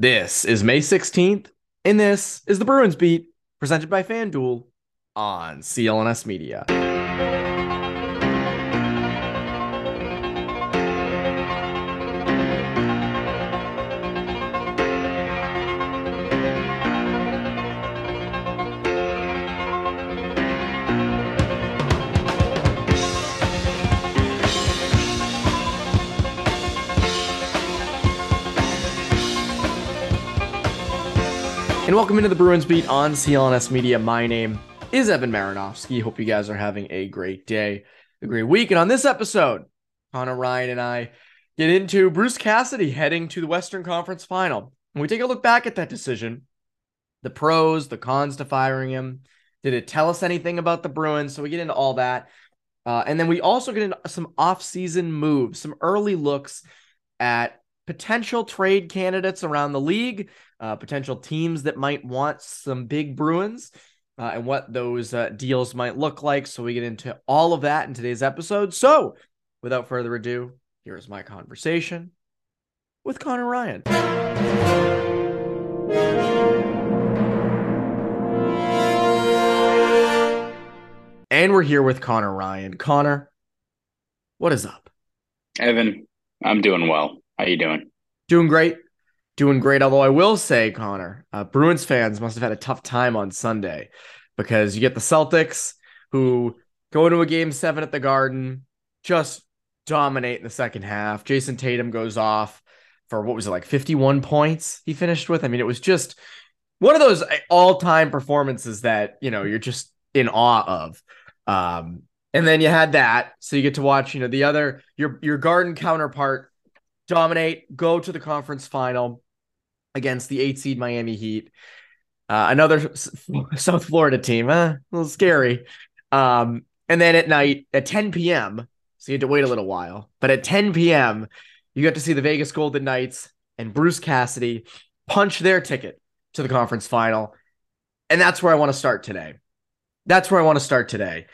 This is May 16th, and this is the Bruins Beat, presented by FanDuel on CLNS Media. And welcome into the Bruins Beat on CLNS Media. My name is Evan Marinofsky. Hope you guys are having a great day, a great week. And on this episode, Conor Ryan and I get into Bruce Cassidy heading to the Western Conference Final. And we take a look back at that decision, the pros, the cons to firing him. Did it tell us anything about the Bruins? So we get into all that. Uh, and then we also get into some off-season moves, some early looks at potential trade candidates around the league, uh, potential teams that might want some big Bruins, uh, and what those uh, deals might look like. So we get into all of that in today's episode. So without further ado, here is my conversation with Conor Ryan. And we're here with Conor Ryan. Conor, what is up? Evan, I'm doing well. How you doing? Doing great. Doing great. Although I will say, Conor, uh, Bruins fans must have had a tough time on Sunday because you get the Celtics who go into a game seven at the Garden, just dominate in the second half. Jayson Tatum goes off for what was it like 51 points he finished with? I mean, it was just one of those all-time performances that, you know, you're just in awe of. Um, and then you had that, so you get to watch, you know, the other your your garden counterpart dominate, go to the conference final against the eight seed Miami Heat. Uh, another South Florida team, eh, a little scary. Um, and then at night at 10 p.m., so you had to wait a little while, but at 10 p.m., you got to see the Vegas Golden Knights and Bruce Cassidy punch their ticket to the conference final. And that's where I want to start today. That's where I want to start today.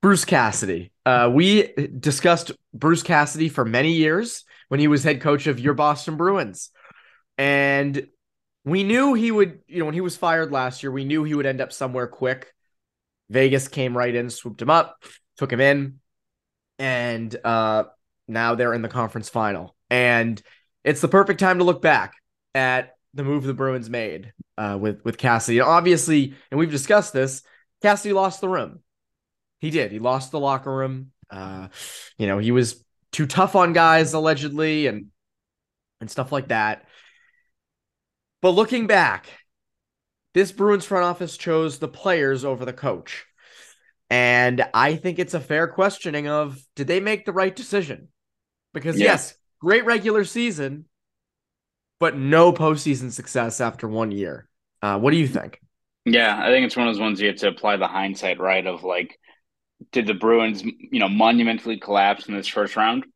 Bruce Cassidy. Uh, we discussed Bruce Cassidy for many years when he was head coach of your Boston Bruins. And we knew he would, you know, when he was fired last year, we knew he would end up somewhere quick. Vegas came right in, swooped him up, took him in, and uh, now they're in the conference final. And it's the perfect time to look back at the move the Bruins made uh, with with Cassidy. And obviously, and we've discussed this. Cassidy lost the room. He did. He lost the locker room. Uh, you know, he was too tough on guys allegedly, and and stuff like that. But looking back, this Bruins front office chose the players over the coach. And I think it's a fair questioning of did they make the right decision? Because yeah. yes, great regular season, but no postseason success after one year. Uh, what do you think? Yeah, I think it's one of those ones you have to apply the hindsight, right? Of like, did the Bruins, you know, monumentally collapse in this first round?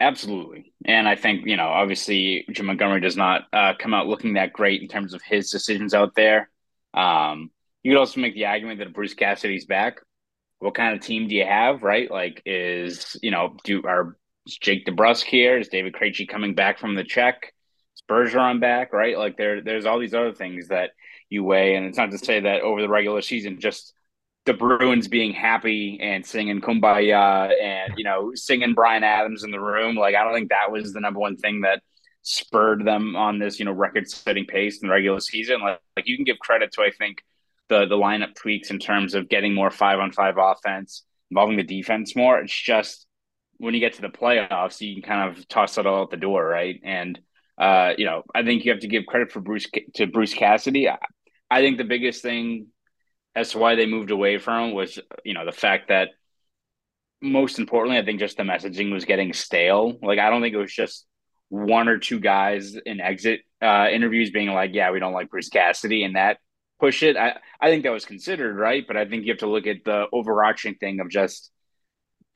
Absolutely. And I think, you know, obviously Jim Montgomery does not uh, come out looking that great in terms of his decisions out there. Um, you could also make the argument that Bruce Cassidy's back. What kind of team do you have, right? Like, is, you know, do are is Jake DeBrusk here? Is David Krejci coming back from the check? Is Bergeron back, right? Like, there, there's all these other things that you weigh. And it's not to say that over the regular season, just the Bruins being happy and singing "Kumbaya" and you know singing Bryan Adams in the room. Like I don't think that was the number one thing that spurred them on this you know record-setting pace in the regular season. Like, like you can give credit to I think the the lineup tweaks in terms of getting more five-on-five offense, involving the defense more. It's just when you get to the playoffs, you can kind of toss it all out the door, right? And uh, you know, I think you have to give credit for Bruce to Bruce Cassidy. I, I think the biggest thing as to why they moved away from was you know the fact that most importantly, I think just the messaging was getting stale. Like I don't think it was just one or two guys in exit uh, interviews being like, "Yeah, we don't like Bruce Cassidy," and that push it. I I think that was considered right, but I think you have to look at the overarching thing of just.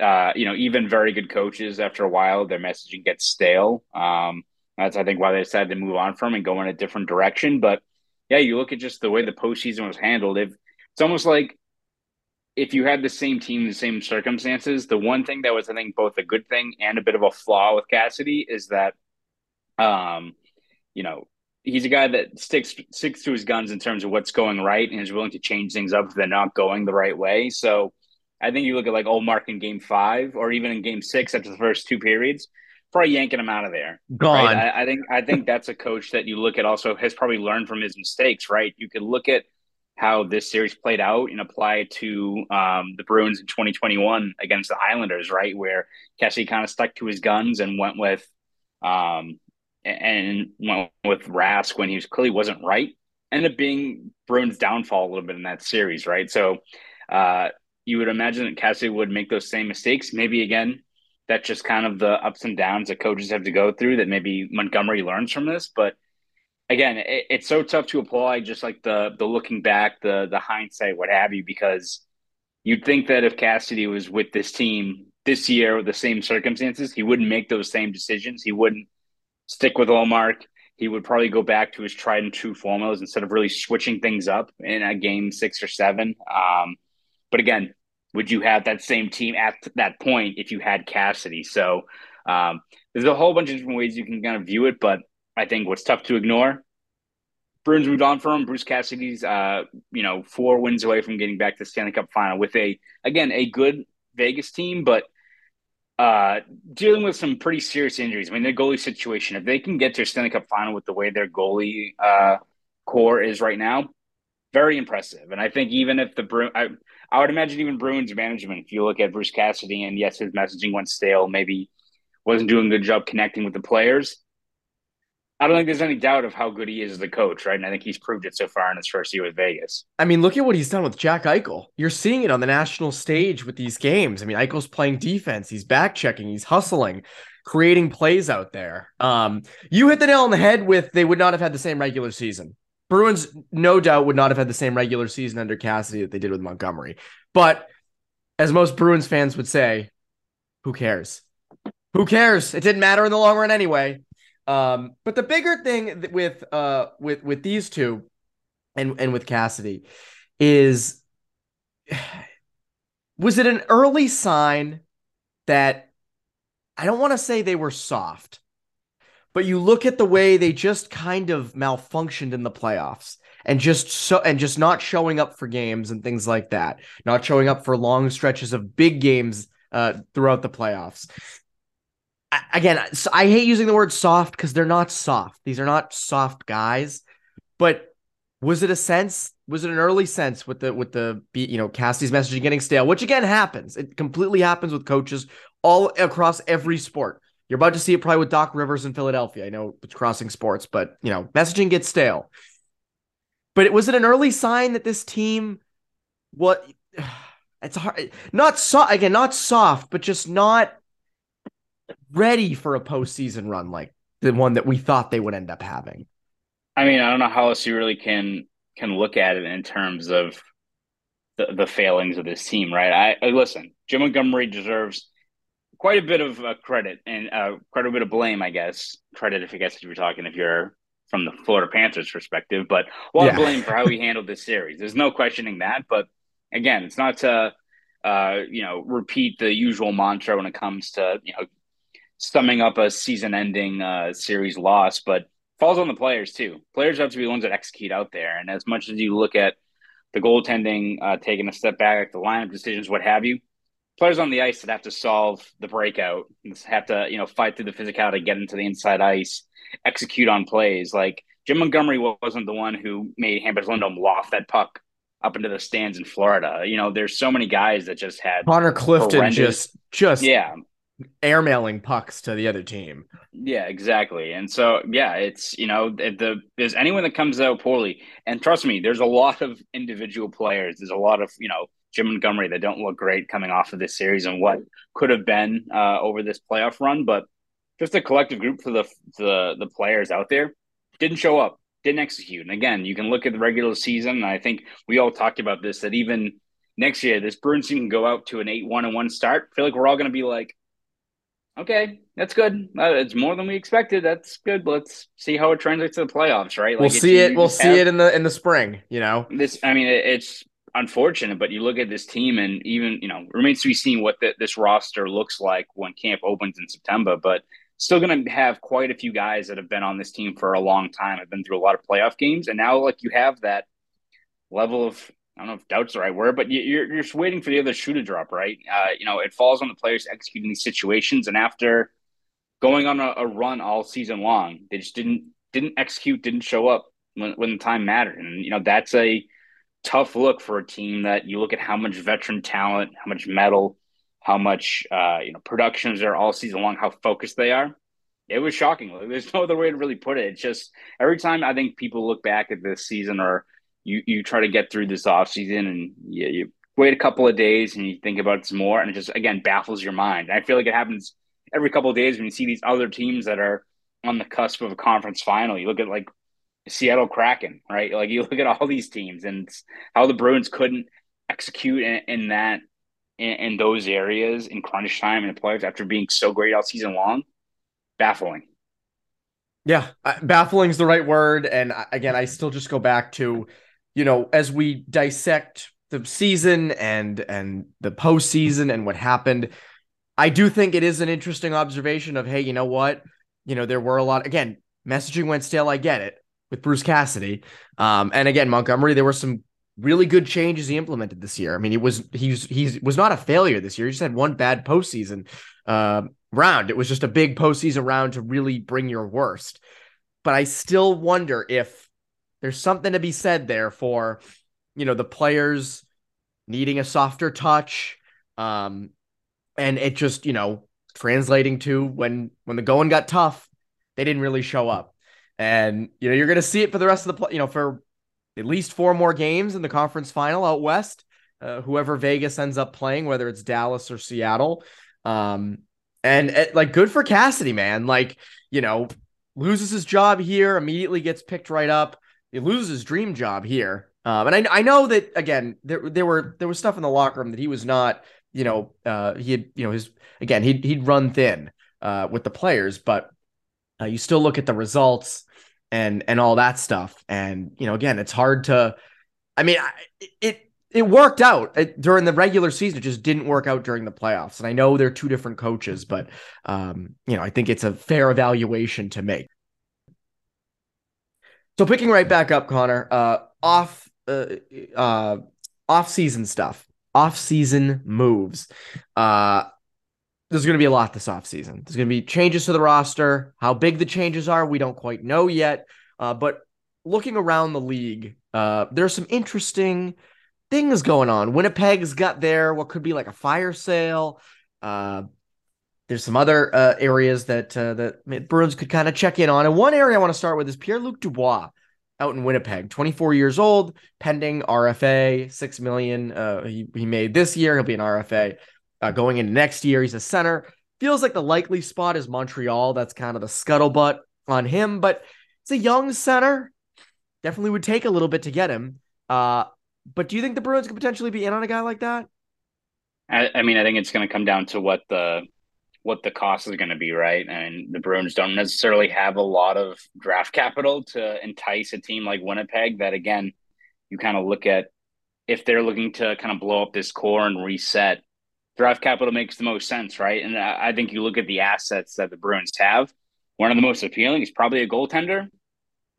Uh, you know, even very good coaches, after a while, their messaging gets stale. Um, that's I think why they decided to move on from and go in a different direction. But yeah, you look at just the way the postseason was handled. If it's almost like if you had the same team, the same circumstances, the one thing that was I think both a good thing and a bit of a flaw with Cassidy is that, um, you know, he's a guy that sticks sticks to his guns in terms of what's going right and is willing to change things up if they're not going the right way. So I think you look at like Ullmark in game five or even in game six after the first two periods, probably yanking him out of there. Gone. Right? I, I, think I think that's a coach that you look at also has probably learned from his mistakes, right? You could look at how this series played out and apply to um, the Bruins in 2021 against the Islanders, right? Where Cassidy kind of stuck to his guns and went with um, and went with Rask when he was clearly wasn't right. Ended up being Bruins' downfall a little bit in that series, right? So uh, you would imagine that Cassidy would make those same mistakes. Maybe again, that's just kind of the ups and downs that coaches have to go through that maybe Montgomery learns from this. But again, it, it's so tough to apply just like the the looking back, the the hindsight, what have you, because you'd think that if Cassidy was with this team this year with the same circumstances, he wouldn't make those same decisions. He wouldn't stick with Ullmark. He would probably go back to his tried and true formulas instead of really switching things up in a game six or seven. Um, but again, would you have that same team at that point if you had Cassidy? So um, there's a whole bunch of different ways you can kind of view it, but I think what's tough to ignore. Bruins moved on from Bruce Cassidy's, uh, you know, four wins away from getting back to Stanley Cup final with a, again, a good Vegas team, but uh, dealing with some pretty serious injuries. I mean, their goalie situation, if they can get to a Stanley Cup final with the way their goalie uh, core is right now, very impressive. And I think even if the Bruins, I would imagine even Bruins management, if you look at Bruce Cassidy and yes, his messaging went stale, maybe wasn't doing a good job connecting with the players. I don't think there's any doubt of how good he is as a coach, right? And I think he's proved it so far in his first year with Vegas. I mean, look at what he's done with Jack Eichel. You're seeing it on the national stage with these games. I mean, Eichel's playing defense, he's back checking, he's hustling, creating plays out there. Um, you hit the nail on the head with they would not have had the same regular season. Bruins, no doubt, would not have had the same regular season under Cassidy that they did with Montgomery. But as most Bruins fans would say, who cares? Who cares? It didn't matter in the long run anyway. Um, but the bigger thing with uh with with these two, and and with Cassidy, is was it an early sign that I don't want to say they were soft, but you look at the way they just kind of malfunctioned in the playoffs and just so and just not showing up for games and things like that, not showing up for long stretches of big games uh, throughout the playoffs. Again, I hate using the word soft because they're not soft. These are not soft guys. But was it a sense? Was it an early sense with the with the you know Cassidy's messaging getting stale, which again happens. It completely happens with coaches all across every sport. You're about to see it probably with Doc Rivers in Philadelphia. I know it's crossing sports, but you know, messaging gets stale. But it was it an early sign that this team what it's hard not soft again, not soft, but just not ready for a postseason run like the one that we thought they would end up having. I mean, I don't know how else you really can can look at it in terms of the, the failings of this team, right? I, I listen, Jim Montgomery deserves quite a bit of uh, credit and uh, quite a bit of blame, I guess. Credit, if you guess, if you're talking, if you're from the Florida Panthers perspective, but a lot yeah. of blame for how he handled this series. There's no questioning that. But again, it's not to, uh, you know, repeat the usual mantra when it comes to, you know, summing up a season-ending uh, series loss, but falls on the players too. Players have to be the ones that execute out there. And as much as you look at the goaltending uh, taking a step back, the lineup decisions, what have you, players on the ice that have to solve the breakout, have to you know fight through the physicality, get into the inside ice, execute on plays. Like Jim Montgomery wasn't the one who made Hampus Lindholm loft that puck up into the stands in Florida. You know, there's so many guys that just had Connor Clifton just just yeah airmailing pucks to the other team. Yeah, exactly. And so, yeah, it's you know, the there's anyone that comes out poorly, and trust me, there's a lot of individual players. There's a lot of you know Jim Montgomery that don't look great coming off of this series and what could have been uh, over this playoff run, but just a collective group for the the the players out there. didn't show up, didn't execute. And again, you can look at the regular season. I think we all talked about this that even next year, this Bruins team can go out to an eight one and one start. I feel like we're all going to be like, okay, that's good. Uh, it's more than we expected. That's good. Let's see how it translates to the playoffs, right? Like we'll see it. We'll see it in the in the spring. You know, this. I mean, it, it's unfortunate, but you look at this team, and even you know, remains to be seen what the, this roster looks like when camp opens in September. But still going to have quite a few guys that have been on this team for a long time. Have been through a lot of playoff games, and now like you have that level of I don't know if doubt's the right word, but you're you're just waiting for the other shoe to drop, right? Uh, you know, it falls on the players executing these situations, and after going on a, a, run all season long, they just didn't didn't execute, didn't show up when when the time mattered, and you know that's a tough look for a team that you look at how much veteran talent, how much mettle, how much uh, you know productions are all season long, how focused they are. It was shocking. Like, there's no other way to really put it. It's just every time I think people look back at this season or you you try to get through this off season and you, you wait a couple of days and you think about it some more and it just again baffles your mind. I feel like it happens every couple of days when you see these other teams that are on the cusp of a conference final. You look at like Seattle Kraken, right? Like you look at all these teams and how the Bruins couldn't execute in, in that in, in, those areas in crunch time and the playoffs after being so great all season long. Baffling. Yeah, baffling is the right word. And again, I still just go back to you know, as we dissect the season and and the postseason and what happened, I do think it is an interesting observation of hey, you know what, you know, there were a lot again. Messaging went stale. I get it with Bruce Cassidy, um, and again Montgomery. There were some really good changes he implemented this year. I mean, he was he's he was not a failure this year. He just had one bad postseason uh, round. It was just a big postseason round to really bring your worst. But I still wonder if there's something to be said there for, you know, the players needing a softer touch. Um, and it just, you know, translating to when when the going got tough, they didn't really show up. And you know, you're gonna see it for the rest of the play, you know, for at least four more games in the conference final out west. Uh, whoever Vegas ends up playing, whether it's Dallas or Seattle. Um, and it, like good for Cassidy, man. Like, you know, loses his job here, immediately gets picked right up he loses his dream job here. Um, and I, I know that again, there there were there was stuff in the locker room that he was not, you know, uh, he had, you know, his again, he'd he'd run thin uh, with the players, but uh, you still look at the results and and all that stuff, and you know, again, it's hard to. I mean, it it worked out it, during the regular season. It just didn't work out during the playoffs. And I know they're two different coaches, but um, you know, I think it's a fair evaluation to make. So picking right back up, Conor, uh, off uh, uh, off season stuff, off season moves. Uh, there's going to be a lot this off season. There's going to be changes to the roster. How big the changes are, we don't quite know yet. Uh, but looking around the league, uh, there's some interesting things going on. Winnipeg's got there what could be like a fire sale. Uh, there's some other uh, areas that uh, that Bruins could kind of check in on. And one area I want to start with is Pierre Luc Dubois out in Winnipeg, 24 years old, pending RFA, six million. Uh, he he made this year. He'll be an RFA uh, going into next year. He's a center. Feels like the likely spot is Montreal. That's kind of the scuttlebutt on him, but it's a young center. Definitely would take a little bit to get him. Uh, but do you think the Bruins could potentially be in on a guy like that? I, I mean, I think it's going to come down to what the what the cost is going to be, right? And the Bruins don't necessarily have a lot of draft capital to entice a team like Winnipeg. That again, you kind of look at if they're looking to kind of blow up this core and reset. Draft capital makes the most sense, right? And I think you look at the assets that the Bruins have. One of the most appealing is probably a goaltender.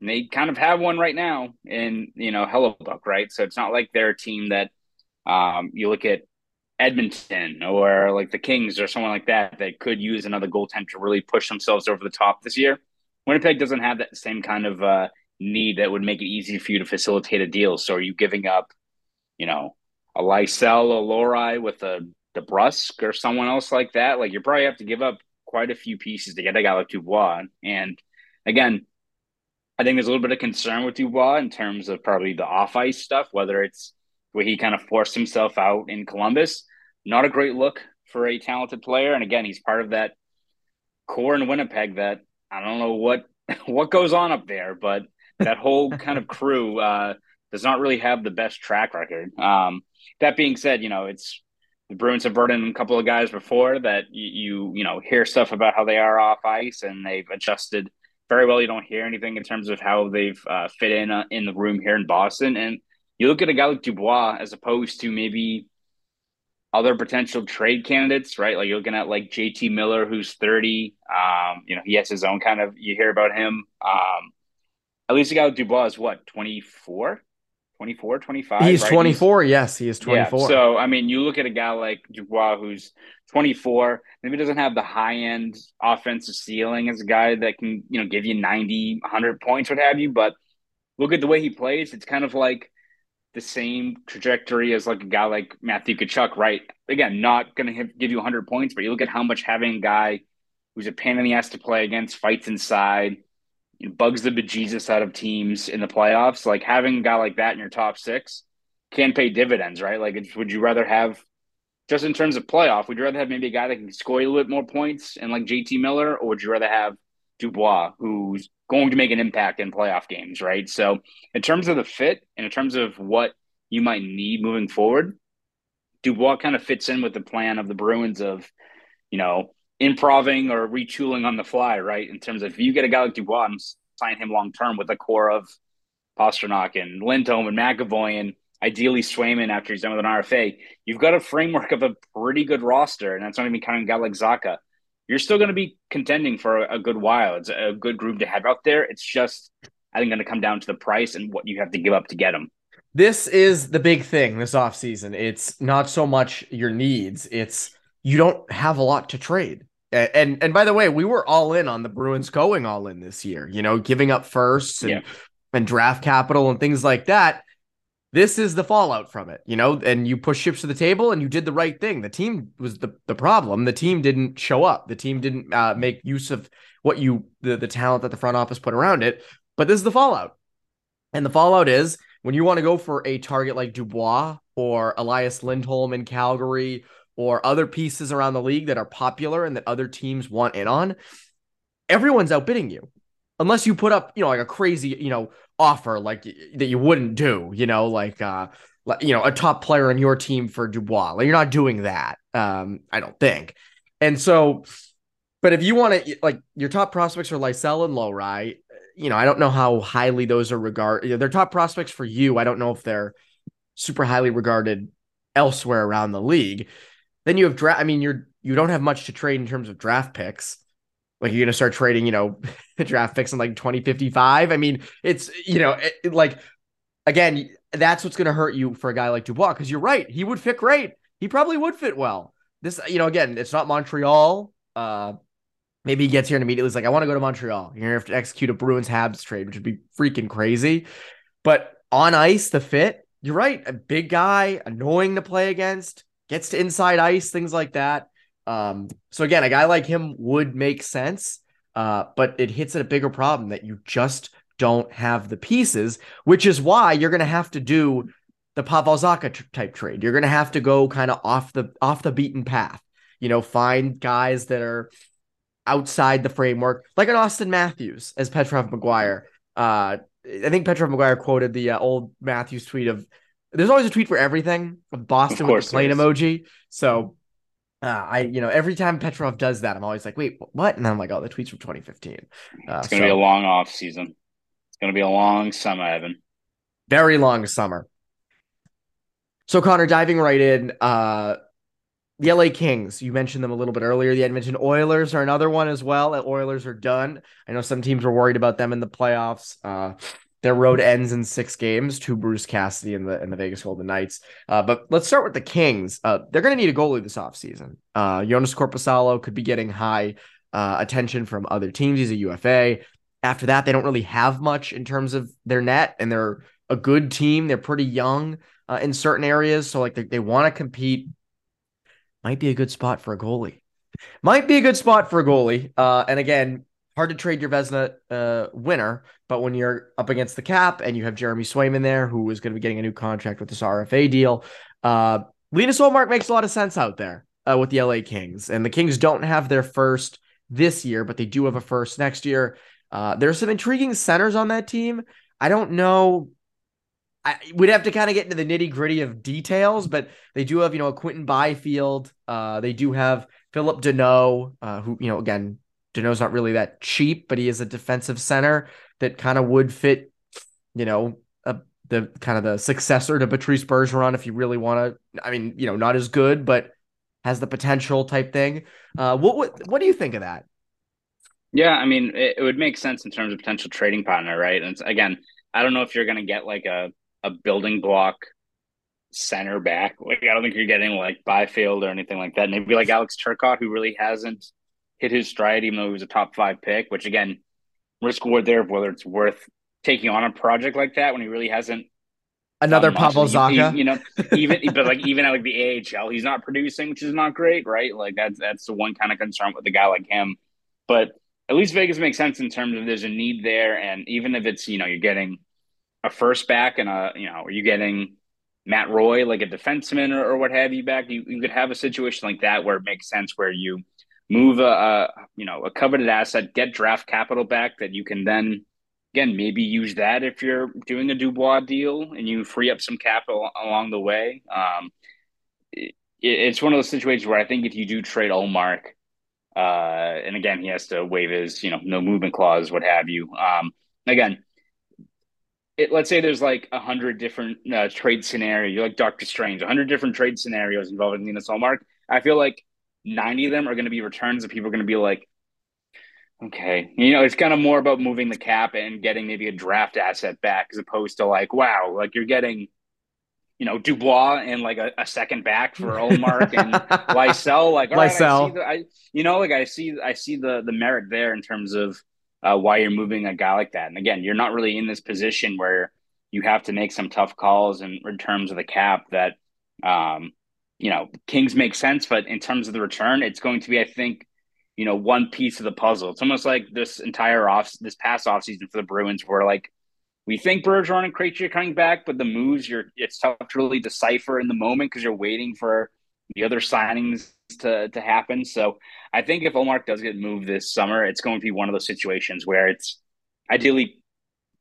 And they kind of have one right now in you know Hellebuyck, right? So it's not like they're a team that um, you look at Edmonton or like the Kings or someone like that that could use another goaltender to really push themselves over the top this year. Winnipeg doesn't have that same kind of uh, need that would make it easy for you to facilitate a deal. So are you giving up, you know, a Lysell, a Lohrei with a DeBrusk or someone else like that? Like you probably have to give up quite a few pieces to get a guy like Dubois. And again, I think there's a little bit of concern with Dubois in terms of probably the off ice stuff, whether it's where he kind of forced himself out in Columbus not a great look for a talented player. And again, he's part of that core in Winnipeg that I don't know what what goes on up there, but that whole kind of crew uh, does not really have the best track record. Um, that being said, you know, it's the Bruins have brought in a couple of guys before that you, you, you know hear stuff about how they are off ice and they've adjusted very well. You don't hear anything in terms of how they've uh, fit in uh, in the room here in Boston. And you look at a guy like Dubois as opposed to maybe other potential trade candidates, right? Like you're looking at like JT Miller, who's 30. Um, you know, he has his own kind of you hear about him. Um, at least a guy like Dubois is what, 24? 24, 25. He's right? 24. He's, yes, he is 24. Yeah, so, I mean, you look at a guy like Dubois who's 24, maybe doesn't have the high end offensive ceiling as a guy that can, you know, give you 90, 100 points, what have you. But look at the way he plays. It's kind of like the same trajectory as like a guy like Matthew Tkachuk, right? Again, not going to give you 100 points, but you look at how much having a guy who's a pain in the ass to play against, fights inside, bugs the bejesus out of teams in the playoffs. Like having a guy like that in your top six can pay dividends, right? Like, would you rather have just in terms of playoff? Would you rather have maybe a guy that can score a little bit more points and like JT Miller, or would you rather have Dubois, who's going to make an impact in playoff games, right? So, in terms of the fit and in terms of what you might need moving forward, Dubois kind of fits in with the plan of the Bruins of, you know, improving or retooling on the fly, right? In terms of if you get a guy like Dubois and sign him long term with a core of Pastrnak and Lindholm and McAvoy and ideally Swayman after he's done with an RFA, you've got a framework of a pretty good roster, and that's not even counting a guy like Zacha. You're still going to be contending for a good while. It's a good group to have out there. It's just, I think, going to come down to the price and what you have to give up to get them. This is the big thing this offseason. It's not so much your needs, it's you don't have a lot to trade. And and by the way, we were all in on the Bruins going all in this year, you know, giving up firsts and, yeah. and draft capital and things like that. This is the fallout from it, you know, and you push ships to the table and you did the right thing. The team was the, the problem. The team didn't show up. The team didn't uh, make use of what you the, the talent that the front office put around it. But this is the fallout. And the fallout is when you want to go for a target like Dubois or Elias Lindholm in Calgary or other pieces around the league that are popular and that other teams want in on, everyone's outbidding you. Unless you put up, you know, like a crazy, you know, offer like that you wouldn't do, you know, like uh you know, a top player on your team for Dubois. Like you're not doing that. Um, I don't think. And so, but if you want to like your top prospects are Lysell and Lohrei, you know, I don't know how highly those are know, they're top prospects for you. I don't know if they're super highly regarded elsewhere around the league. Then you have draft. I mean, you're you don't have much to trade in terms of draft picks. Like you're gonna start trading, you know, draft picks in like 2055. I mean, it's you know, it, like again, that's what's gonna hurt you for a guy like Dubois because you're right. He would fit great. He probably would fit well. This, you know, again, it's not Montreal. Uh, maybe he gets here and immediately is like, I want to go to Montreal. You're gonna have to execute a Bruins Habs trade, which would be freaking crazy. But on ice, the fit, you're right. A big guy, annoying to play against gets to inside ice, things like that. Um, so again, a guy like him would make sense, uh, but it hits at a bigger problem that you just don't have the pieces, which is why you're going to have to do the Pavel Zacha t- type trade. You're going to have to go kind of off the off the beaten path. You know, find guys that are outside the framework, like an Auston Matthews as Petrov McGuire. Uh, I think Petrov McGuire quoted the uh, old Matthews tweet of there's always a tweet for everything. Of Boston with the plane emoji. So uh, I, you know, every time Petrov does that, I'm always like, wait, what? And then I'm like, oh, the tweets from 2015. Uh, it's gonna so, be a long off season. It's gonna be a long summer, Evan. Very long summer. So Conor, diving right in, uh, the LA Kings, you mentioned them a little bit earlier. The Edmonton Oilers are another one as well. The Oilers are done. I know some teams were worried about them in the playoffs. Uh, their road ends in six games to Bruce Cassidy and the and the Vegas Golden Knights. Uh, but let's start with the Kings. Uh, they're going to need a goalie this offseason. Uh, Joonas Korpisalo could be getting high uh, attention from other teams. He's a UFA. After that, they don't really have much in terms of their net, and they're a good team. They're pretty young uh, in certain areas, so like they, they want to compete. Might be a good spot for a goalie. Might be a good spot for a goalie. Uh, and again, hard to trade your Vezina uh, winner, but when you're up against the cap and you have Jeremy Swayman there, who is going to be getting a new contract with this RFA deal, uh, Linus Ullmark makes a lot of sense out there uh, with the LA Kings. And the Kings don't have their first this year, but they do have a first next year. Uh, there's some intriguing centers on that team. I don't know. I, we'd have to kind of get into the nitty gritty of details, but they do have, you know, a Quinton Byfield. Uh, they do have Philip Danault, uh, who, you know, again, Danault's not really that cheap, but he is a defensive center that kind of would fit, you know, a, the kind of the successor to Patrice Bergeron if you really want to. I mean, you know, not as good, but has the potential type thing. Uh, what what what do you think of that? Yeah, I mean, it, it would make sense in terms of potential trading partner, right? And again, I don't know if you're going to get like a a building block center back. Like I don't think you're getting like Byfield or anything like that. Maybe like Alex Turcotte, who really hasn't hit his stride, even though he was a top five pick. Which again, risk reward there of whether it's worth taking on a project like that when he really hasn't. Another Pavel Zacha, you know, even but like even at like the AHL, he's not producing, which is not great, right? Like that's that's the one kind of concern with a guy like him. But at least Vegas makes sense in terms of there's a need there, and even if it's you know you're getting a first back and a you know are you getting Matt Roy like a defenseman or, or what have you back, you, you could have a situation like that where it makes sense where you move a, a you know a coveted asset, get draft capital back that you can then again maybe use that if you're doing a Dubois deal and you free up some capital along the way. Um, it, it's one of those situations where I think if you do trade Ullmark, uh, and again he has to waive his you know no movement clause, what have you. Um, again, it, let's say there's like a hundred different uh, trade scenarios. Like Doctor Strange, a hundred different trade scenarios involving Linus Ullmark. I feel like ninety of them are going to be returns and people are going to be like, okay, you know, it's kind of more about moving the cap and getting maybe a draft asset back as opposed to like, wow, like you're getting, you know, Dubois and like a, a second back for Ullmark and Lysell. Like, all Lysell. Right, I see the, I, you know, like I see, I see the the merit there in terms of uh, why you're moving a guy like that. And again, you're not really in this position where you have to make some tough calls in, in terms of the cap that, um, you know, Kings make sense, but in terms of the return, it's going to be, I think, you know, one piece of the puzzle. It's almost like this entire off, this past off season for the Bruins, where like we think Bergeron and Krejci are coming back, but the moves you're, it's tough to really decipher in the moment because you're waiting for the other signings to to happen. So I think if Ullmark does get moved this summer, it's going to be one of those situations where it's ideally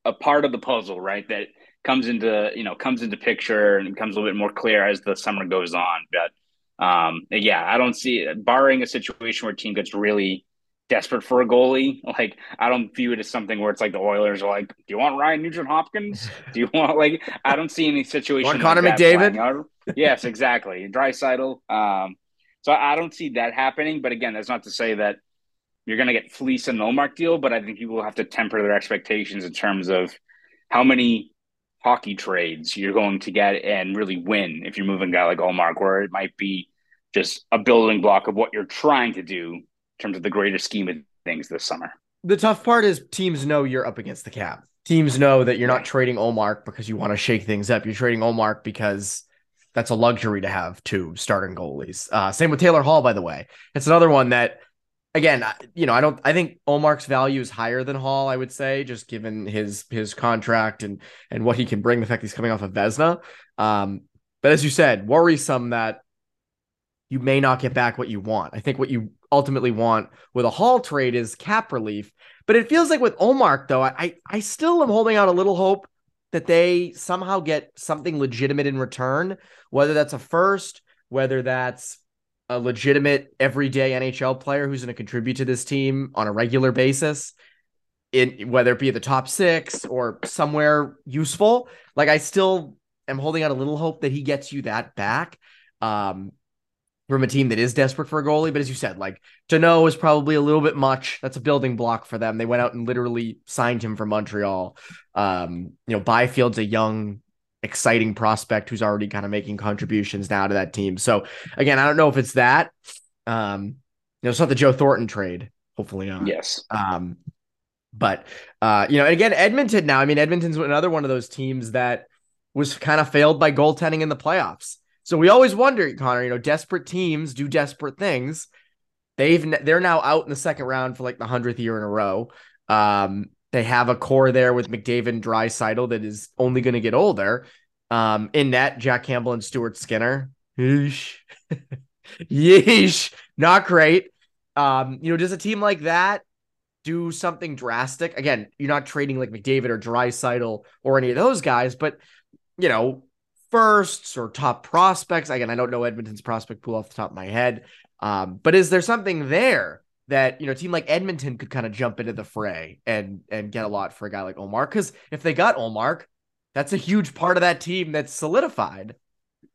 a part of the puzzle, right? That comes into you know comes into picture and becomes a little bit more clear as the summer goes on. But um, yeah, I don't see barring a situation where a team gets really desperate for a goalie. Like I don't view it as something where it's like the Oilers are like, "Do you want Ryan Nugent Hopkins? Do you want like?" I don't see any situation. Want Connor like McDavid? yes, exactly. Draisaitl. Um, so I don't see that happening. But again, that's not to say that you're going to get fleece the Ullmark deal. But I think people have to temper their expectations in terms of how many hockey trades you're going to get and really win if you're moving a guy like Ullmark, where it might be just a building block of what you're trying to do in terms of the greater scheme of things this summer. The tough part is teams know you're up against the cap. Teams know that you're not trading Ullmark because you want to shake things up. You're trading Ullmark because that's a luxury to have two starting goalies. Uh, same with Taylor Hall, by the way. It's another one that, again, you know, I don't. I think Ullmark's value is higher than Hall. I would say, just given his his contract and and what he can bring. The fact he's coming off of Vezina, Um, but as you said, worrisome that you may not get back what you want. I think what you ultimately want with a Hall trade is cap relief. But it feels like with Ullmark, though, I I still am holding out a little hope that they somehow get something legitimate in return, whether that's a first, whether that's a legitimate everyday NHL player who's going to contribute to this team on a regular basis, in whether it be the top six or somewhere useful. Like I still am holding out a little hope that he gets you that back. Um, from a team that is desperate for a goalie. But as you said, like Danault is probably a little bit much. That's a building block for them. They went out and literally signed him from Montreal. Um, you know, Byfield's a young, exciting prospect who's already kind of making contributions now to that team. So again, I don't know if it's that. Um, you know, it's not the Joe Thornton trade. Hopefully not. Yes. Um, but uh, you know, and again, Edmonton now. I mean, Edmonton's another one of those teams that was kind of failed by goaltending in the playoffs. So we always wonder, Conor, you know, desperate teams do desperate things. They've they're now out in the second round for like the hundredth year in a row. Um, they have a core there with McDavid and Draisaitl that is only going to get older. Um, in net, Jack Campbell and Stuart Skinner. Yeesh. Yeesh. Not great. Um, you know, does a team like that do something drastic. Again, you're not trading like McDavid or Draisaitl or any of those guys, but you know, firsts or top prospects. Again, I don't know Edmonton's prospect pool off the top of my head. Um, but is there something there that you know, a team like Edmonton could kind of jump into the fray and and get a lot for a guy like Ullmark? Because if they got Ullmark, that's a huge part of that team that's solidified.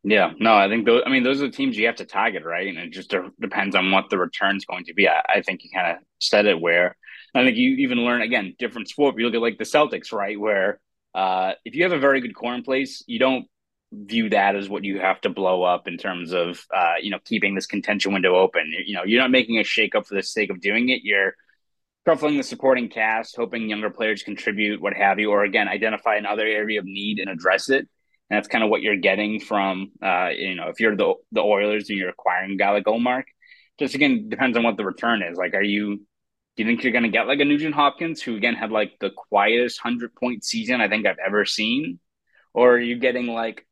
Yeah, no, I think those. I mean, those are the teams you have to target, right? And it just depends on what the return's going to be. I, I think you kind of said it where I think you even learn again different sport. You look at like the Celtics, right? Where uh, if you have a very good core in place, you don't view that as what you have to blow up in terms of uh, you know keeping this contention window open. You know, you're not making a shakeup for the sake of doing it. You're shuffling the supporting cast, hoping younger players contribute, what have you, or again identify another area of need and address it. And that's kind of what you're getting from, uh, you know, if you're the the Oilers and you're acquiring a guy like Ullmark. Just again depends on what the return is. Like, are you? Do you think you're going to get like a Nugent Hopkins, who again had like the quietest hundred point season I think I've ever seen, or are you getting like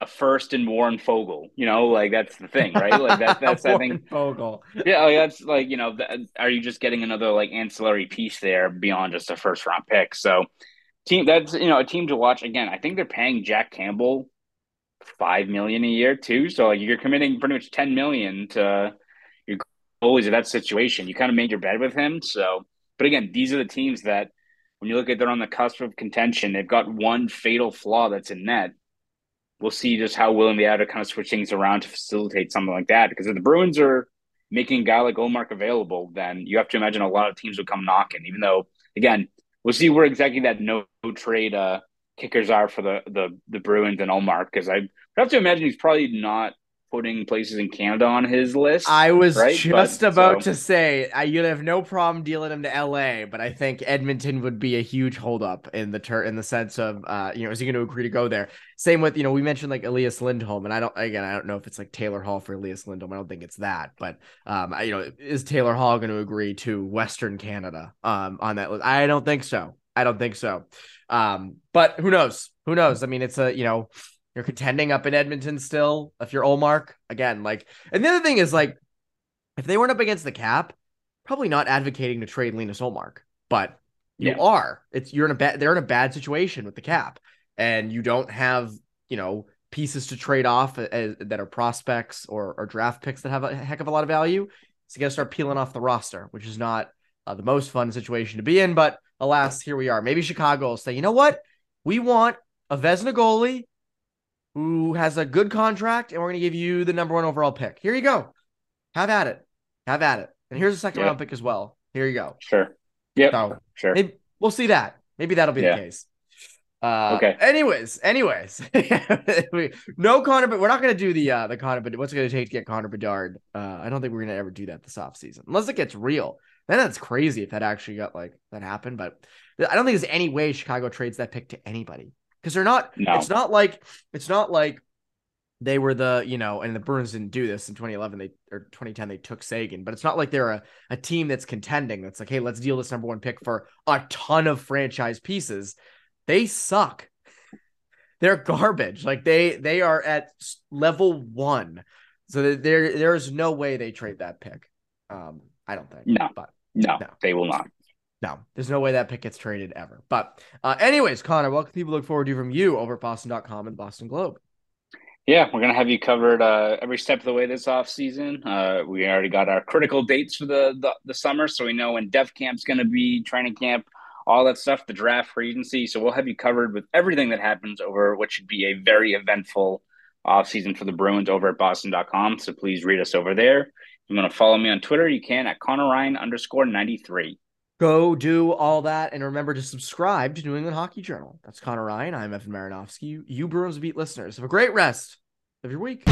a first in Warren Foegele. You know, like that's the thing, right? Like that, that's I think Foegele. Yeah, oh, like, that's like you know, are you just getting another like ancillary piece there beyond just a first round pick? So team that's you know a team to watch again. I think they're paying Jack Campbell five million a year too. So like you're committing pretty much ten million to your goalies in that situation. You kind of made your bed with him. So, but again, these are the teams that when you look at they're on the cusp of contention, they've got one fatal flaw that's in net. We'll see just how willing they are to kind of switch things around to facilitate something like that. Because if the Bruins are making a guy like Ullmark available, then you have to imagine a lot of teams will come knocking. Even though, again, we'll see where exactly that no trade uh, kickers are for the the the Bruins and Ullmark. because I have to imagine he's probably not putting places in Canada on his list. I was right? just but, about so. to say I, you'd have no problem dealing him to LA, but I think Edmonton would be a huge holdup in the ter- in the sense of uh, you know, is he going to agree to go there? Same with, you know, we mentioned like Elias Lindholm, and I don't again, I don't know if it's like Taylor Hall for Elias Lindholm. I don't think it's that, but um, I, you know, is Taylor Hall going to agree to Western Canada um on that list? I don't think so. I don't think so. Um, but who knows? Who knows? I mean, it's a you know, you're contending up in Edmonton still. If you're Ullmark, again, like, and the other thing is like, if they weren't up against the cap, probably not advocating to trade Linus Ullmark, but you yeah. are. It's you're in a bad. They're in a bad situation with the cap, and you don't have you know pieces to trade off as, that are prospects or, or draft picks that have a heck of a lot of value. So you got to start peeling off the roster, which is not uh, the most fun situation to be in. But alas, here we are. Maybe Chicago will say, you know what? We want a Vezina goalie who has a good contract, and we're going to give you the number one overall pick. Here you go. Have at it. Have at it. And here's a second yep. round pick as well. Here you go. Sure. Yeah. So, sure. Maybe, we'll see that. Maybe that'll be yeah. the case. Uh, okay. Anyways, anyways, no Conor, but we're not going to do the uh the Connor. But what's it going to take to get Connor Bedard? Uh, I don't think we're going to ever do that this offseason unless it gets real. Then that's crazy if that actually got like that happened. But I don't think there's any way Chicago trades that pick to anybody because they're not. No. It's not like it's not like they were the you know, and the Bruins didn't do this in 2011. They or 2010 they took Seguin, but it's not like they're a, a team that's contending. That's like, hey, let's deal this number one pick for a ton of franchise pieces. They suck. They're garbage. Like they they are at level one, so there there is no way they trade that pick. Um, I don't think. No, but no, no, they will not. No, there's no way that pick gets traded ever. But, uh, anyways, Conor, what can people look forward to from you over at Boston.com and Boston Globe? Yeah, we're gonna have you covered uh, every step of the way this off season. Uh, we already got our critical dates for the, the, the summer, so we know when Dev Camp's gonna be, training camp, all that stuff, the draft free agency. So we'll have you covered with everything that happens over what should be a very eventful off season for the Bruins over at Boston.com. So please read us over there. If you want to follow me on Twitter, you can at Conor Ryan underscore ninety three. Go do all that and remember to subscribe to New England Hockey Journal. That's Conor Ryan. I'm Evan Marinofsky. You, you Bruins Beat listeners. Have a great rest of your week.